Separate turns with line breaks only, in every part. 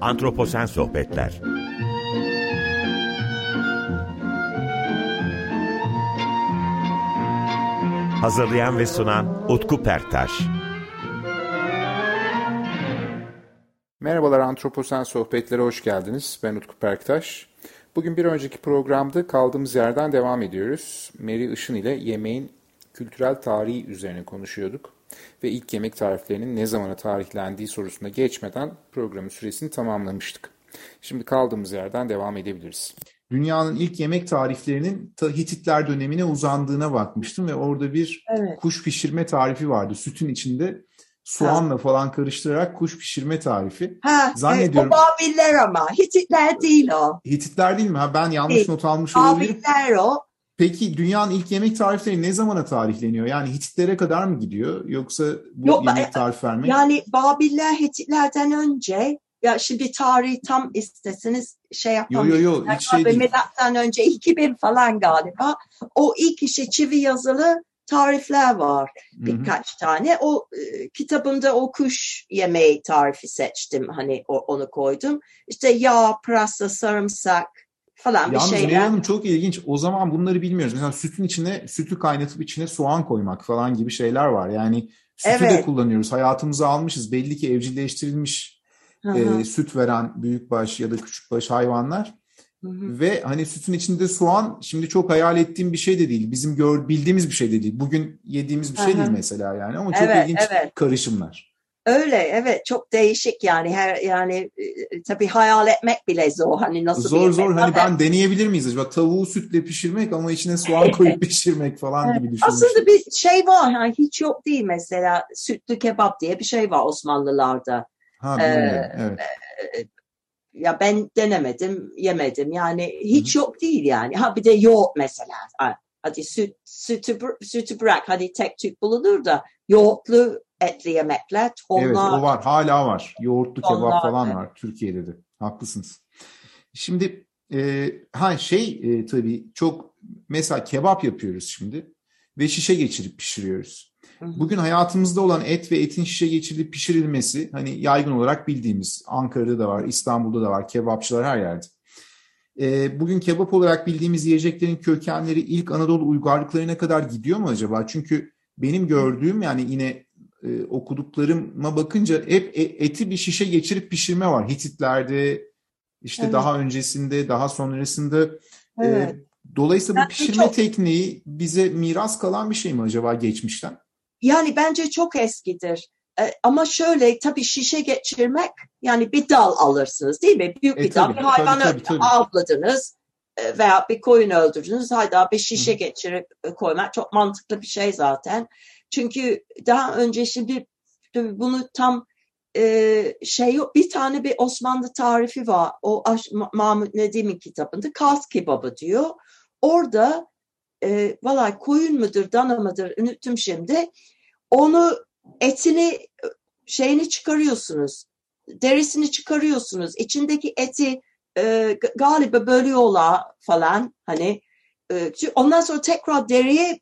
Antroposen Sohbetler Hazırlayan ve sunan Utku Perktaş
Merhabalar Antroposen Sohbetlere hoş geldiniz. Ben Utku Perktaş. Bugün bir önceki programda kaldığımız yerden devam ediyoruz. Meri Işın ile yemeğin kültürel tarihi üzerine konuşuyorduk. Ve ilk yemek tariflerinin ne zamana tarihlendiği sorusuna geçmeden programın süresini tamamlamıştık. Şimdi kaldığımız yerden devam edebiliriz.
Dünyanın ilk yemek tariflerinin Hititler dönemine uzandığına bakmıştım ve orada bir evet. kuş pişirme tarifi vardı. Sütün içinde soğanla ha. falan karıştırarak kuş pişirme tarifi.
Ha, Zannediyorum. Evet, o Babiller ama Hititler değil o.
Hititler değil mi? Ha, ben yanlış değil. not almış olabilirim.
Babiller o.
Peki dünyanın ilk yemek tarifleri ne zamana tarihleniyor? Yani Hititlere kadar mı gidiyor? Yoksa bu Yok, yemek tarif vermek?
Yani Babiller Hititlerden önce ya şimdi tarihi tam isteseniz şey
yapamayız. Yok yok yok hiç şey değil.
Milattan önce 2000 falan galiba. O ilk işte çivi yazılı tarifler var birkaç Hı-hı. tane. O e, kitabımda o kuş yemeği tarifi seçtim. Hani o, onu koydum. İşte yağ, pırasa, sarımsak, falan
Yalnız
bir şeyler.
Yalnız Hanım çok ilginç. O zaman bunları bilmiyoruz. Mesela sütün içine sütü kaynatıp içine soğan koymak falan gibi şeyler var. Yani sütü evet. de kullanıyoruz. Hayatımıza almışız. Belli ki evcilleştirilmiş e, süt veren büyükbaş ya da küçükbaş hayvanlar. Hı hı. Ve hani sütün içinde soğan şimdi çok hayal ettiğim bir şey de değil. Bizim gör, bildiğimiz bir şey de değil. Bugün yediğimiz bir şey hı hı. değil mesela yani ama çok evet, ilginç evet. karışımlar.
Öyle evet çok değişik yani. Her yani e, tabii hayal etmek bile zor. Hani nasıl
zor bir zor. Hani ben deneyebilir miyiz acaba? Tavuğu sütle pişirmek ama içine soğan koyup pişirmek falan gibi düşünmüştüm.
Aslında bir şey var yani hiç yok değil mesela. Sütlü kebap diye bir şey var Osmanlılarda.
Ha ee, evet.
E, ya ben denemedim yemedim. Yani hiç Hı-hı. yok değil yani. Ha bir de yoğurt mesela. Hadi süt sütü sütü bırak. Hadi tek tük bulunur da yoğurtlu etli yemekler.
Tonlar, evet o var hala var. Yoğurtlu kebap falan evet. var Türkiye'de de. Haklısınız. Şimdi e, ha şey e, tabii çok mesela kebap yapıyoruz şimdi ve şişe geçirip pişiriyoruz. Bugün hayatımızda olan et ve etin şişe geçirilip pişirilmesi hani yaygın olarak bildiğimiz Ankara'da da var, İstanbul'da da var, kebapçılar her yerde. E, bugün kebap olarak bildiğimiz yiyeceklerin kökenleri ilk Anadolu uygarlıklarına kadar gidiyor mu acaba? Çünkü benim gördüğüm yani yine e, okuduklarıma bakınca hep e, eti bir şişe geçirip pişirme var. Hititlerde işte evet. daha öncesinde daha sonrasında e, evet. e, dolayısıyla bu pişirme çok... tekniği bize miras kalan bir şey mi acaba geçmişten?
Yani bence çok eskidir. E, ama şöyle tabii şişe geçirmek yani bir dal alırsınız değil mi? Büyük e, bir tabii, dal bir hayvanı tabii, tabii, tabii. avladınız e, veya bir koyun öldürdünüz. Hayda bir şişe Hı. geçirip koymak çok mantıklı bir şey zaten. Çünkü daha önce şimdi bunu tam e, şey yok. Bir tane bir Osmanlı tarifi var. O Mahmut Nedim'in kitabında kas kebabı diyor. Orada e, valla koyun mudur, dana mıdır unuttum şimdi. Onu etini şeyini çıkarıyorsunuz. Derisini çıkarıyorsunuz. İçindeki eti e, galiba bölüyorlar falan hani. E, ondan sonra tekrar deriye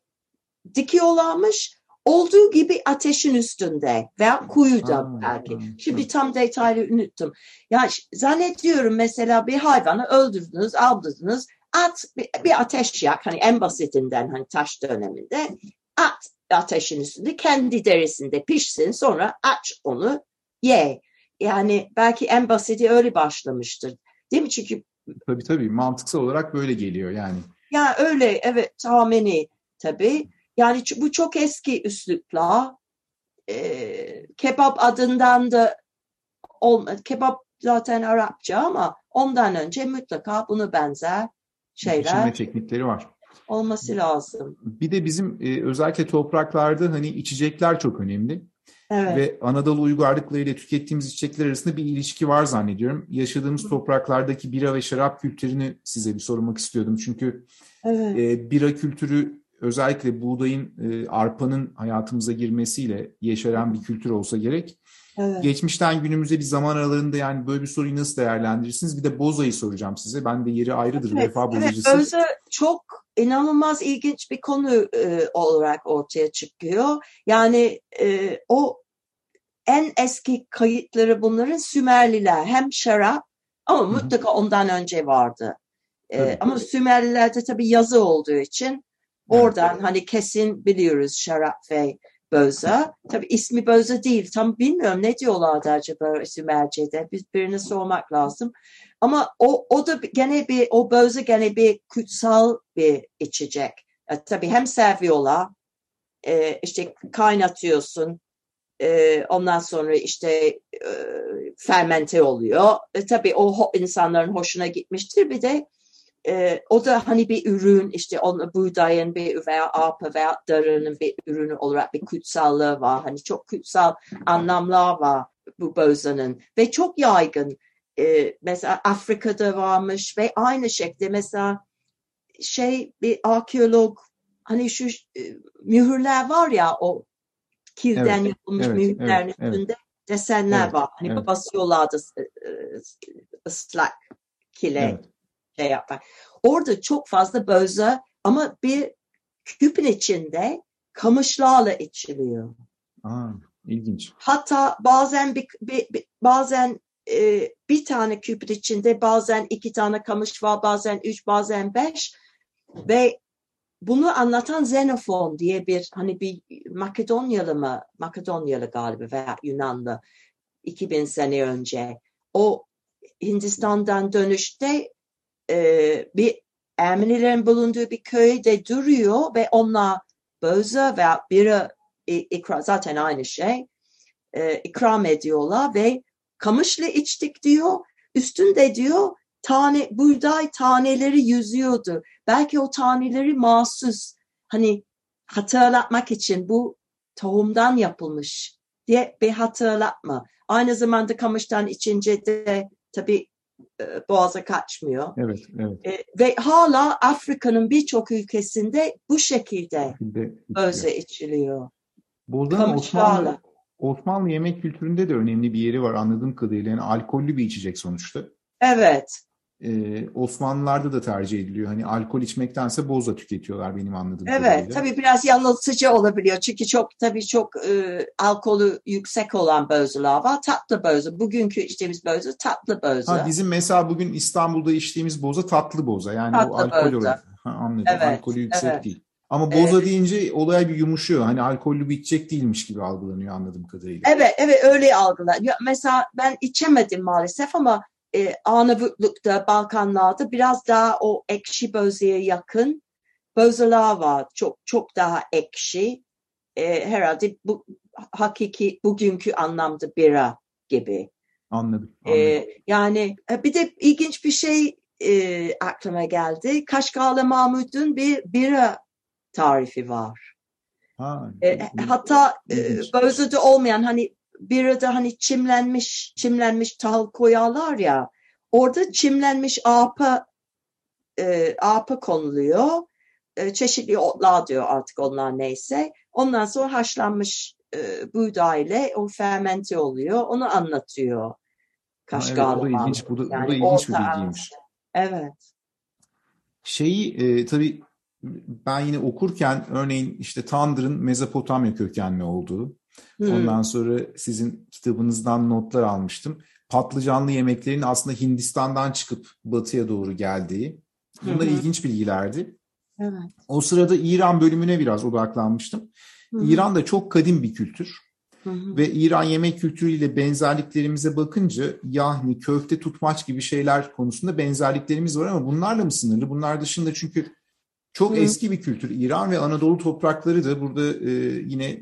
dikiyorlarmış olduğu gibi ateşin üstünde veya kuyuda hmm. belki. Şimdi tam detaylı unuttum. Yani zannediyorum mesela bir hayvanı öldürdünüz, avladınız, at bir, bir ateş yak hani en basitinden hani taş döneminde at ateşin üstünde kendi derisinde pişsin sonra aç onu ye. Yani belki en basiti öyle başlamıştır. Değil mi? Çünkü
tabii tabii mantıksal olarak böyle geliyor yani.
Ya öyle evet tahmini tabii. Yani bu çok eski üslupla e, kebap adından da olmadı. Kebap zaten Arapça ama ondan önce mutlaka bunu benzer şeyler.
Pişirme teknikleri var.
Olması lazım.
Bir de bizim e, özellikle topraklarda hani içecekler çok önemli. Evet. Ve Anadolu uygarlıkları ile tükettiğimiz içecekler arasında bir ilişki var zannediyorum. Yaşadığımız topraklardaki bira ve şarap kültürünü size bir sormak istiyordum. Çünkü evet. e, bira kültürü özellikle buğdayın, e, arpanın hayatımıza girmesiyle yeşeren bir kültür olsa gerek. Evet. Geçmişten günümüze bir zaman aralarında yani böyle bir soruyu nasıl değerlendirirsiniz? Bir de bozayı soracağım size. Ben de yeri ayrıdır evet, vefa bozacısı.
Evet, Boza çok inanılmaz ilginç bir konu e, olarak ortaya çıkıyor. Yani e, o en eski kayıtları bunların Sümerliler. Hem şarap ama mutlaka ondan önce vardı. Ee, ama Sümerlilerde tabii yazı olduğu için oradan evet. hani kesin biliyoruz şarap ve Böza. Tabii ismi Böza değil. Tam bilmiyorum ne diyorlardı acaba Sümerce'de. Biz birine sormak lazım. Ama o, o da gene bir, o Böza gene bir kutsal bir içecek. E, tabii hem seviyorlar, e, işte kaynatıyorsun, e, ondan sonra işte e, fermente oluyor. E, tabii o insanların hoşuna gitmiştir. Bir de e, o da hani bir ürün işte onun buğdayın bir veya arpa veya darının bir ürünü olarak bir kutsallığı var. Hani çok kutsal anlamlar var bu bozanın ve çok yaygın. E, mesela Afrika'da varmış ve aynı şekilde mesela şey bir arkeolog hani şu e, mühürler var ya o kirden evet, yapılmış evet, mühürlerin evet, üstünde evet. desenler evet, var. Hani evet. basıyorlardı ıslak kile. Evet şey yapar. Orada çok fazla böze ama bir küpün içinde kamışlarla içiliyor.
Aa, ilginç.
Hatta bazen bir, bir, bir bazen e, bir tane küpün içinde bazen iki tane kamış var, bazen üç, bazen beş ve bunu anlatan Xenophon diye bir hani bir Makedonyalı mı? Makedonyalı galiba veya Yunanlı 2000 sene önce. O Hindistan'dan dönüşte e, bir Ermenilerin bulunduğu bir köyde duruyor ve onlar böze veya biri ikram, zaten aynı şey e, ikram ediyorlar ve kamışlı içtik diyor. Üstünde diyor tane buğday taneleri yüzüyordu. Belki o taneleri mahsus hani hatırlatmak için bu tohumdan yapılmış diye bir hatırlatma. Aynı zamanda kamıştan içince de tabii boğaza kaçmıyor.
Evet, evet.
E, ve hala Afrika'nın birçok ülkesinde bu şekilde öze içiliyor.
Bozdan Osmanlı, Osmanlı yemek kültüründe de önemli bir yeri var anladığım kadarıyla. Yani alkollü bir içecek sonuçta.
Evet
e, Osmanlılarda da tercih ediliyor. Hani alkol içmektense boza tüketiyorlar benim anladığım
evet, kadarıyla. Evet tabii biraz yanıltıcı olabiliyor. Çünkü çok tabii çok e, alkolü yüksek olan bözeler var. Tatlı boza. Bugünkü içtiğimiz boza tatlı boza.
Ha, bizim mesela bugün İstanbul'da içtiğimiz boza tatlı boza. Yani tatlı o alkol olarak. Anladım. Evet, Alkolü yüksek evet. değil. Ama boza evet. deyince olay bir yumuşuyor. Hani alkollü bir içecek değilmiş gibi algılanıyor anladığım kadarıyla.
Evet, evet öyle algılanıyor. Mesela ben içemedim maalesef ama e, Arnavutluk'ta, Balkanlarda biraz daha o ekşi bözeye yakın bözeler var. Çok çok daha ekşi. E, herhalde bu hakiki bugünkü anlamda bira gibi.
Anladım. E, anladım.
E, yani bir de ilginç bir şey e, aklıma geldi. Kaşgarlı Mahmut'un bir bira tarifi var. Ha, e, hatta e, Bözü'de olmayan hani bir arada hani çimlenmiş çimlenmiş tahıl koyarlar ya orada çimlenmiş arpa e, arpa konuluyor. E, çeşitli otlar diyor artık onlar neyse. Ondan sonra haşlanmış e, buğday ile o fermente oluyor. Onu anlatıyor.
Kaşgarlı evet, bu da ilginç, bu da, yani bu da ilginç bir bilgiymiş.
Evet.
Şeyi e, tabii ben yine okurken örneğin işte Tandır'ın Mezopotamya kökenli olduğu, Hmm. Ondan sonra sizin kitabınızdan notlar almıştım. Patlıcanlı yemeklerin aslında Hindistan'dan çıkıp batıya doğru geldiği. Bunlar hmm. ilginç bilgilerdi.
Evet.
O sırada İran bölümüne biraz odaklanmıştım. Hmm. İran da çok kadim bir kültür. Hı Ve İran yemek kültürüyle benzerliklerimize bakınca yahni, köfte, tutmaç gibi şeyler konusunda benzerliklerimiz var ama bunlarla mı sınırlı? Bunlar dışında çünkü çok hı. eski bir kültür. İran ve Anadolu toprakları da burada e, yine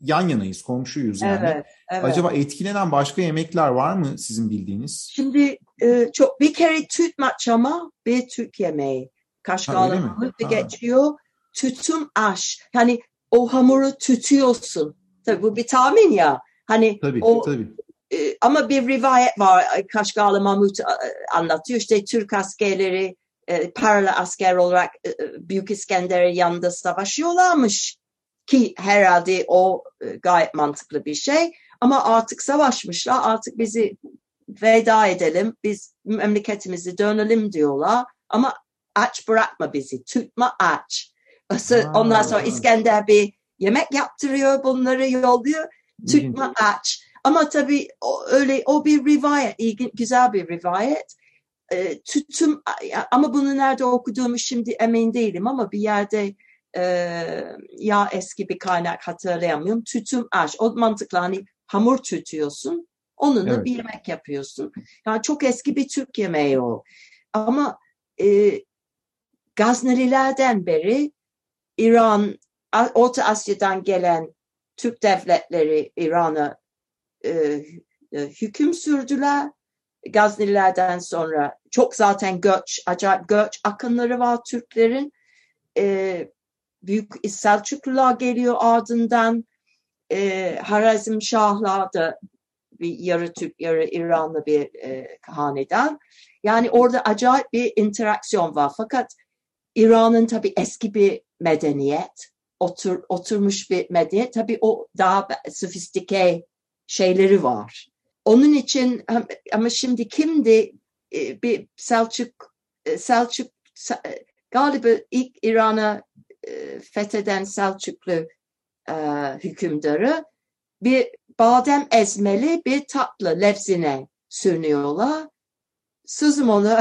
yan yanayız, komşuyuz yani. Evet, evet. Acaba etkilenen başka yemekler var mı sizin bildiğiniz?
Şimdi e, çok bir kere tüt maçama bir Türk yemeği. Kaşgarlı geçiyor. Tütüm aş. Yani o hamuru tütüyorsun. Tabii bu bir tahmin ya. Hani
tabii,
o,
tabii.
E, ama bir rivayet var. Kaşgarlı Mahmut e, anlatıyor. İşte Türk askerleri e, paralı asker olarak e, e Büyük İskender'in yanında savaşıyorlarmış. Ki herhalde o e, gayet mantıklı bir şey. Ama artık savaşmışlar. Artık bizi veda edelim. Biz memleketimizi dönelim diyorlar. Ama aç bırakma bizi. Tutma aç. Ondan sonra İskender bir yemek yaptırıyor. Bunları yolluyor. Türkmen aç. Ama tabii o, öyle o bir rivayet, ilginç, güzel bir rivayet. E, tütüm ama bunu nerede okuduğumu şimdi emin değilim ama bir yerde e, ya eski bir kaynak hatırlayamıyorum. Tütüm aş. O mantıkla hani hamur tütüyorsun. Onunla evet. bir yemek yapıyorsun. Yani çok eski bir Türk yemeği o. Ama e, Gaznelilerden beri İran, Orta Asya'dan gelen Türk devletleri İran'a e, e, hüküm sürdüler. Gaznelilerden sonra çok zaten göç, acayip göç akınları var Türklerin. E, Büyük Selçuklular geliyor ardından. E, Harazm Şahlar da bir yarı Türk, yarı İranlı bir e, hanedan. Yani orada acayip bir interaksiyon var. Fakat İran'ın tabii eski bir medeniyet, otur, oturmuş bir medeniyet. Tabii o daha sofistike şeyleri var. Onun için ama şimdi kimdi e, bir Selçuk e, Selçuk e, galiba ilk İran'a fetheden Selçuklu hükümdarı bir badem ezmeli bir tatlı lefzine sürünüyorlar. Sözüm onu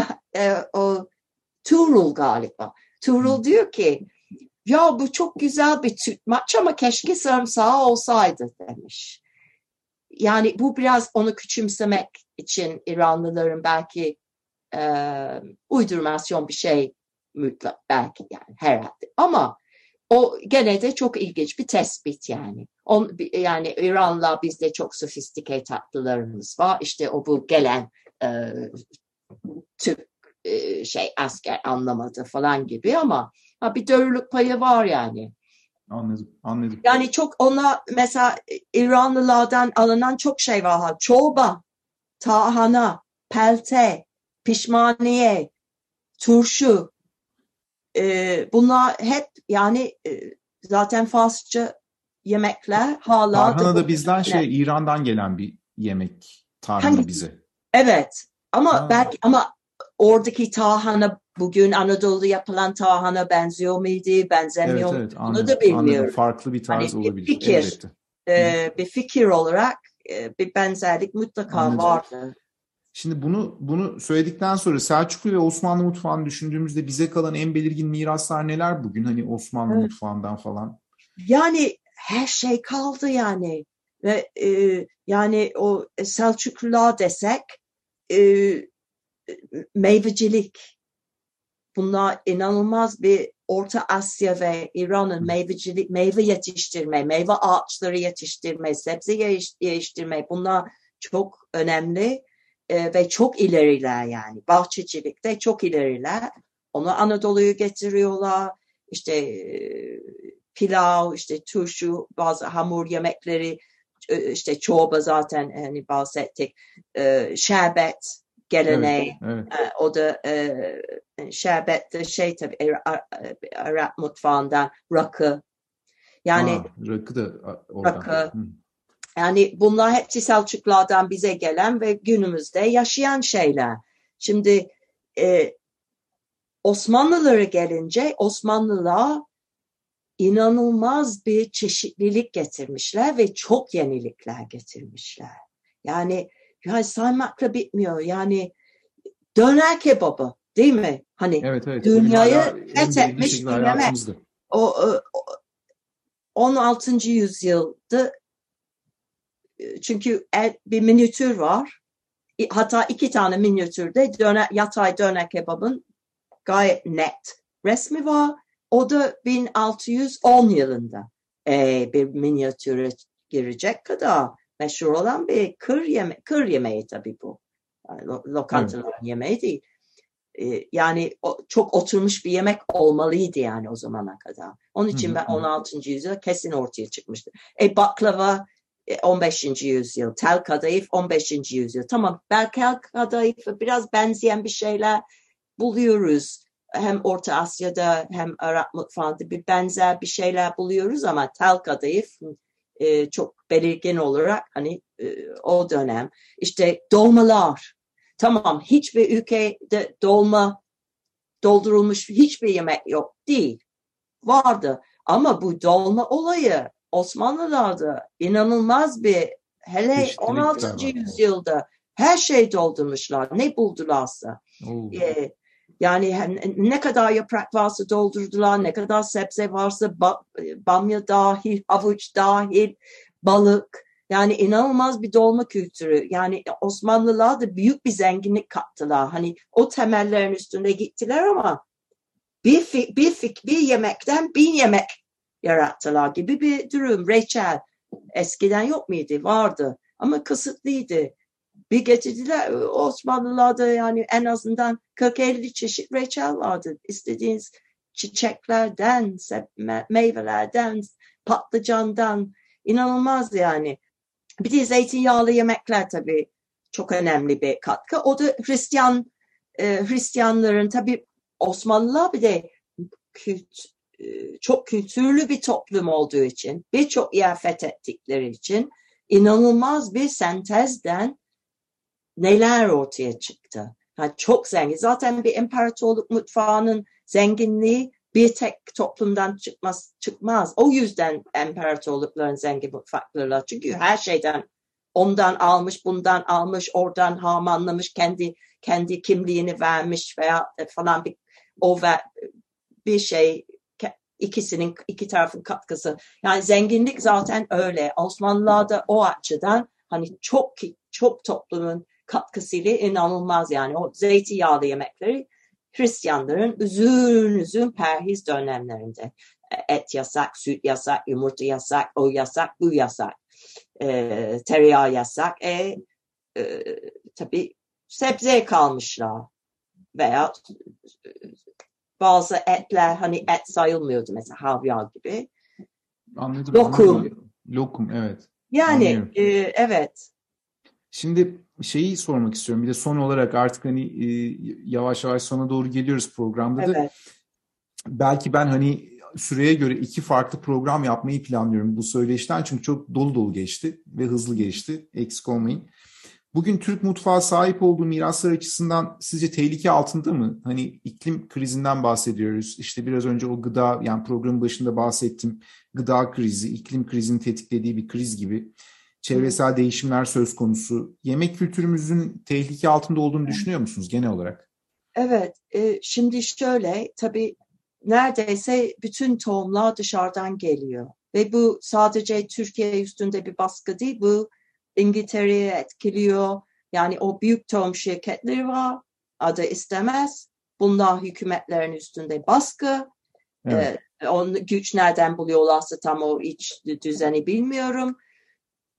o Tuğrul galiba. Tuğrul diyor ki ya bu çok güzel bir tütmaç ama keşke sarımsağı olsaydı demiş. Yani bu biraz onu küçümsemek için İranlıların belki e, uydurmasyon bir şey mutlak belki yani herhalde. Ama o gene de çok ilginç bir tespit yani. On, yani İran'la bizde çok sofistike tatlılarımız var. İşte o bu gelen e, Türk e, şey asker anlamadı falan gibi ama ha, bir doğruluk payı var yani.
Anladım, anladım.
Yani çok ona mesela İranlılardan alınan çok şey var. Çorba, tahana, pelte, pişmaniye, turşu. Ee, bunlar hep yani e, zaten Farsça yemekler hala.
Tarhana da bizden şey İran'dan gelen bir yemek tarhana bize.
Evet ama ha. belki ama oradaki tahana bugün Anadolu'da yapılan tahana benziyor muydu, benzemiyor evet, evet, Bunu da bilmiyorum. Anladım.
Farklı bir tarz hani olabilir.
Bir fikir, e, bir fikir olarak e, bir benzerlik mutlaka anladım. vardı.
Şimdi bunu bunu söyledikten sonra Selçuklu ve Osmanlı mutfağını düşündüğümüzde bize kalan en belirgin miraslar neler bugün? Hani Osmanlı evet. mutfağından falan.
Yani her şey kaldı yani. Ve e, yani o Selçuklular desek e, meyvecilik. Bunlar inanılmaz bir Orta Asya ve İran'ın meyvecilik, meyve yetiştirme, meyve ağaçları yetiştirme, sebze yetiştirme bunlar çok önemli e, ve çok ileriler yani. Bahçecilikte çok ileriler. Onu Anadolu'yu getiriyorlar. İşte e, pilav, işte turşu, bazı hamur yemekleri, e, işte çorba zaten hani bahsettik, e, şerbet, geleneği. Evet, evet. O da e, şerbet de şey tabii Arap mutfağından rakı.
Yani ha, rakı da oradan. Rakı.
Yani bunlar hepsi Selçuklulardan bize gelen ve günümüzde yaşayan şeyler. Şimdi e, Osmanlılara gelince Osmanlılar inanılmaz bir çeşitlilik getirmişler ve çok yenilikler getirmişler. Yani yani saymakla bitmiyor. Yani döner kebabı değil mi? Hani evet, evet. dünyayı fethetmiş bir yemek. O, o, 16. yüzyılda çünkü bir minyatür var. Hatta iki tane minyatürde döner, yatay döner kebabın gayet net resmi var. O da 1610 yılında e, bir minyatüre girecek kadar meşhur olan bir kır, yeme kır yemeği tabii bu. Lokantaların evet. yemeği değil. Ee, yani o, çok oturmuş bir yemek olmalıydı yani o zamana kadar. Onun için ben 16. yüzyıl kesin ortaya çıkmıştı. E baklava 15. E, yüzyıl, tel kadayıf 15. yüzyıl. Tamam belki tel kadayıf biraz benzeyen bir şeyler buluyoruz. Hem Orta Asya'da hem Arap mutfağında bir benzer bir şeyler buluyoruz ama tel kadayıf e, çok belirgin olarak hani e, o dönem işte dolmalar tamam hiçbir ülkede dolma doldurulmuş hiçbir yemek yok değil vardı ama bu dolma olayı Osmanlılar'da inanılmaz bir hele 16. yüzyılda her şey doldurmuşlar. Ne buldularsa. Ee, yani ne kadar yaprak varsa doldurdular, ne kadar sebze varsa bamya dahil, havuç dahil, balık. Yani inanılmaz bir dolma kültürü. Yani Osmanlılar da büyük bir zenginlik kattılar. Hani o temellerin üstünde gittiler ama bir, bir, bir yemekten bin yemek yarattılar gibi bir durum. Reçel eskiden yok muydu? Vardı ama kısıtlıydı. Bir getirdiler Osmanlılar'da yani en azından 40-50 çeşit reçel vardı. İstediğiniz çiçeklerden, meyvelerden, patlıcandan inanılmaz yani. Bir de zeytinyağlı yemekler tabii çok önemli bir katkı. O da Hristiyan e, Hristiyanların tabii Osmanlılar bir de kült, e, çok kültürlü bir toplum olduğu için, birçok yer fethettikleri için inanılmaz bir sentezden neler ortaya çıktı. Yani çok zengin. Zaten bir imparatorluk mutfağının zenginliği bir tek toplumdan çıkmaz. çıkmaz. O yüzden imparatorlukların zengin mutfakları. Çünkü her şeyden ondan almış, bundan almış, oradan harmanlamış, kendi kendi kimliğini vermiş veya falan bir o ve bir şey ikisinin iki tarafın katkısı. Yani zenginlik zaten öyle. Osmanlılar'da o açıdan hani çok çok toplumun katkısıyla inanılmaz yani o zeytinyağlı yemekleri Hristiyanların uzun uzun perhiz dönemlerinde et yasak, süt yasak, yumurta yasak, o yasak, bu yasak, e, tereyağı yasak. E, e, tabii sebze kalmışlar veya bazı etler hani et sayılmıyordu mesela havyar gibi.
Anladım.
Lokum.
Anladım. Lokum evet.
Yani e, evet.
Şimdi şeyi sormak istiyorum. Bir de son olarak artık hani e, yavaş yavaş sona doğru geliyoruz programda da. Evet. Belki ben hani süreye göre iki farklı program yapmayı planlıyorum bu söyleşten. Çünkü çok dolu dolu geçti ve hızlı geçti. Eksik olmayın. Bugün Türk mutfağı sahip olduğu miraslar açısından sizce tehlike altında mı? Hani iklim krizinden bahsediyoruz. İşte biraz önce o gıda yani programın başında bahsettim. Gıda krizi, iklim krizinin tetiklediği bir kriz gibi çevresel değişimler söz konusu. Yemek kültürümüzün tehlike altında olduğunu düşünüyor musunuz genel olarak?
Evet, e, şimdi şöyle tabii neredeyse bütün tohumlar dışarıdan geliyor. Ve bu sadece Türkiye üstünde bir baskı değil, bu İngiltere'yi etkiliyor. Yani o büyük tohum şirketleri var, adı istemez. Bunlar hükümetlerin üstünde baskı. Evet. Ee, onu güç nereden buluyorlarsa tam o iç düzeni bilmiyorum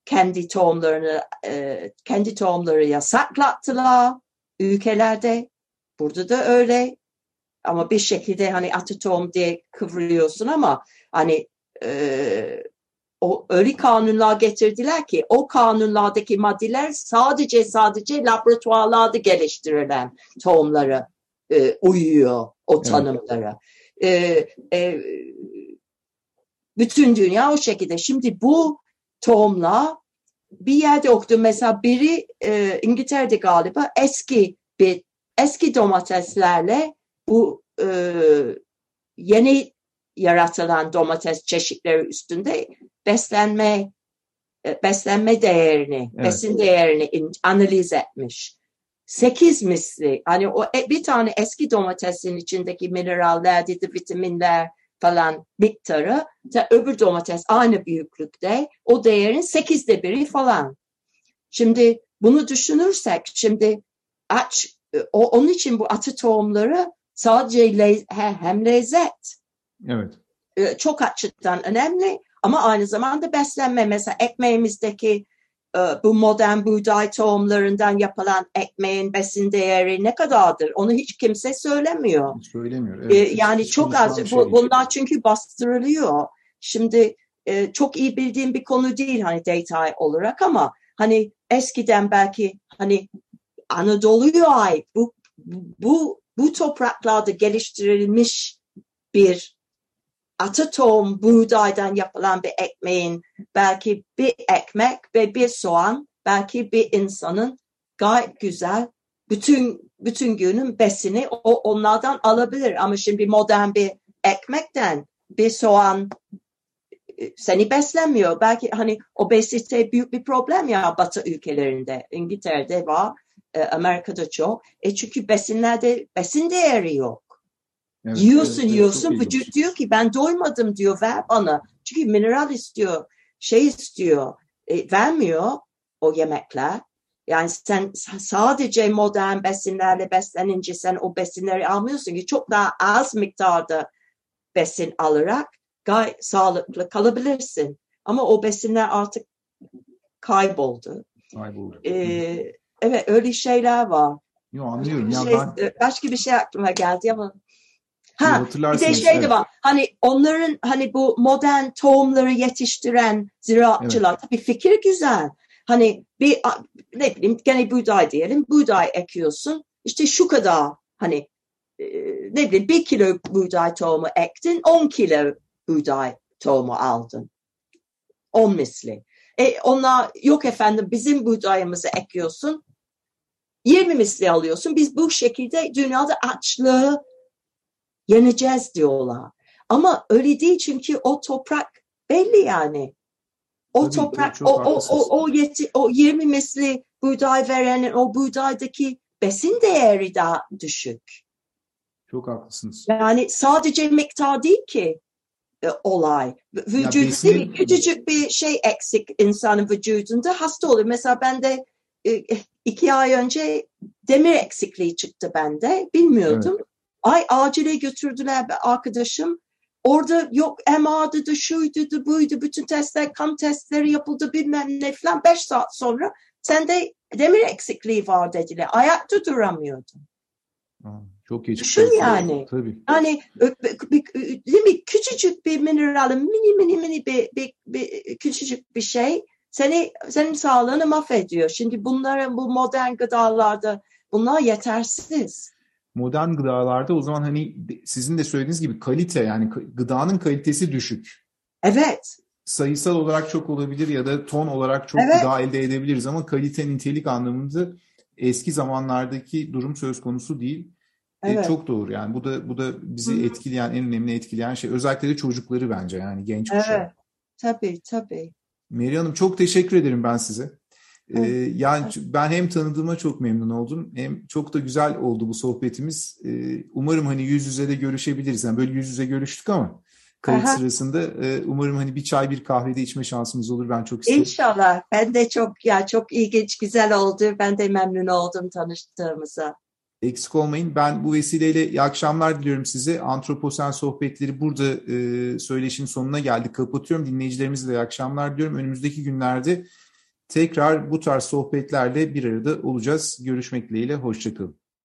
kendi tohumlarını e, kendi tohumları yasaklattılar ülkelerde. Burada da öyle. Ama bir şekilde hani atı tohum diye kıvrılıyorsun ama hani e, o öyle kanunlar getirdiler ki o kanunlardaki maddeler sadece sadece laboratuvarlarda geliştirilen tohumları e, uyuyor o tanımlara. Evet. E, e, bütün dünya o şekilde. Şimdi bu tohumla bir yerde okudum mesela biri e, İngiltere'de galiba eski bir eski domateslerle bu e, yeni yaratılan domates çeşitleri üstünde beslenme e, beslenme değerini, evet. besin değerini analiz etmiş. Sekiz misli, hani o e, bir tane eski domatesin içindeki mineraller, vitaminler, falan miktarı öbür domates aynı büyüklükte o değerin sekizde biri falan. Şimdi bunu düşünürsek şimdi aç o, onun için bu atı tohumları sadece le, hem lezzet
evet.
E, çok açıdan önemli ama aynı zamanda beslenme mesela ekmeğimizdeki ee, bu modern buğday tohumlarından yapılan ekmeğin besin değeri ne kadardır? Onu hiç kimse söylemiyor.
Söylemiyor.
Evet. Ee, yani hiç çok az. Şey bunlar çünkü bastırılıyor. Şimdi e, çok iyi bildiğim bir konu değil hani detay olarak ama hani eskiden belki hani Anadolu'ya ait bu bu bu topraklarda geliştirilmiş bir ata tohum buğdaydan yapılan bir ekmeğin belki bir ekmek ve bir soğan belki bir insanın gayet güzel bütün bütün günün besini o onlardan alabilir ama şimdi modern bir ekmekten bir soğan e, seni beslenmiyor. Belki hani obezite büyük bir problem ya Batı ülkelerinde. İngiltere'de var, e, Amerika'da çok. E çünkü besinlerde besin değeri yok. Evet, yiyorsun evet, yiyorsun vücut diyor ki ben doymadım diyor ver bana. Çünkü mineral istiyor, şey istiyor. E, vermiyor o yemekler. Yani sen sadece modern besinlerle beslenince sen o besinleri almıyorsun ki çok daha az miktarda besin alarak gayet sağlıklı kalabilirsin. Ama o besinler artık kayboldu.
Kayboldu.
Ee, evet öyle şeyler var.
Yo anlıyorum. Ya
şey,
ben...
E, başka bir şey aklıma geldi ama Ha, bir de şey evet. de var. Hani onların hani bu modern tohumları yetiştiren ziraatçılar evet. tabii fikir güzel. Hani bir ne bileyim gene buğday diyelim. Buğday ekiyorsun. İşte şu kadar hani e, ne bileyim bir kilo buğday tohumu ektin. on kilo buğday tohumu aldın. On misli. E, onlar yok efendim bizim buğdayımızı ekiyorsun. 20 misli alıyorsun. Biz bu şekilde dünyada açlığı yeneceğiz diyorlar. Ama öyle değil çünkü o toprak belli yani. O Tabii, toprak, o, o, o, o, yeti, o 20 misli buğday verenin o buğdaydaki besin değeri daha düşük.
Çok haklısınız.
Yani sadece miktar değil ki e, olay. Vücudu besin... değil, küçücük bir şey eksik insanın vücudunda hasta olur. Mesela ben de e, iki ay önce demir eksikliği çıktı bende. Bilmiyordum. Evet. Ay acile götürdüler arkadaşım. Orada yok MR'dı da şuydu da buydu bütün testler kan testleri yapıldı bilmem ne falan. Beş saat sonra sende demir eksikliği var dediler. Ayakta duramıyordum.
Çok geçmiş.
Düşün yani.
Tabii.
Yani değil mi? Küçücük bir mineral, mini mini mini bir, bir, bir küçücük bir şey seni senin sağlığını mahvediyor. Şimdi bunların bu modern gıdalarda bunlar yetersiz
modern gıdalarda o zaman hani sizin de söylediğiniz gibi kalite yani gıdanın kalitesi düşük.
Evet.
Sayısal olarak çok olabilir ya da ton olarak çok evet. gıda elde edebiliriz ama kalite nitelik anlamında eski zamanlardaki durum söz konusu değil. E, evet. E, çok doğru yani bu da bu da bizi Hı. etkileyen en önemli etkileyen şey özellikle de çocukları bence yani genç kuşağı. Evet.
Tabii tabii.
Meri Hanım çok teşekkür ederim ben size. Ee, yani ben hem tanıdığıma çok memnun oldum hem çok da güzel oldu bu sohbetimiz. Ee, umarım hani yüz yüze de görüşebiliriz. Yani böyle yüz yüze görüştük ama kayıt Aha. sırasında e, umarım hani bir çay bir kahvede içme şansımız olur. Ben çok isterim.
İnşallah. Ben de çok ya çok ilginç güzel oldu. Ben de memnun oldum tanıştığımıza.
Eksik olmayın. Ben bu vesileyle iyi akşamlar diliyorum size. Antroposen sohbetleri burada e, söyleşinin sonuna geldik. Kapatıyorum. Dinleyicilerimize de iyi akşamlar diliyorum. Önümüzdeki günlerde Tekrar bu tarz sohbetlerle bir arada olacağız. Görüşmek dileğiyle, hoşçakalın.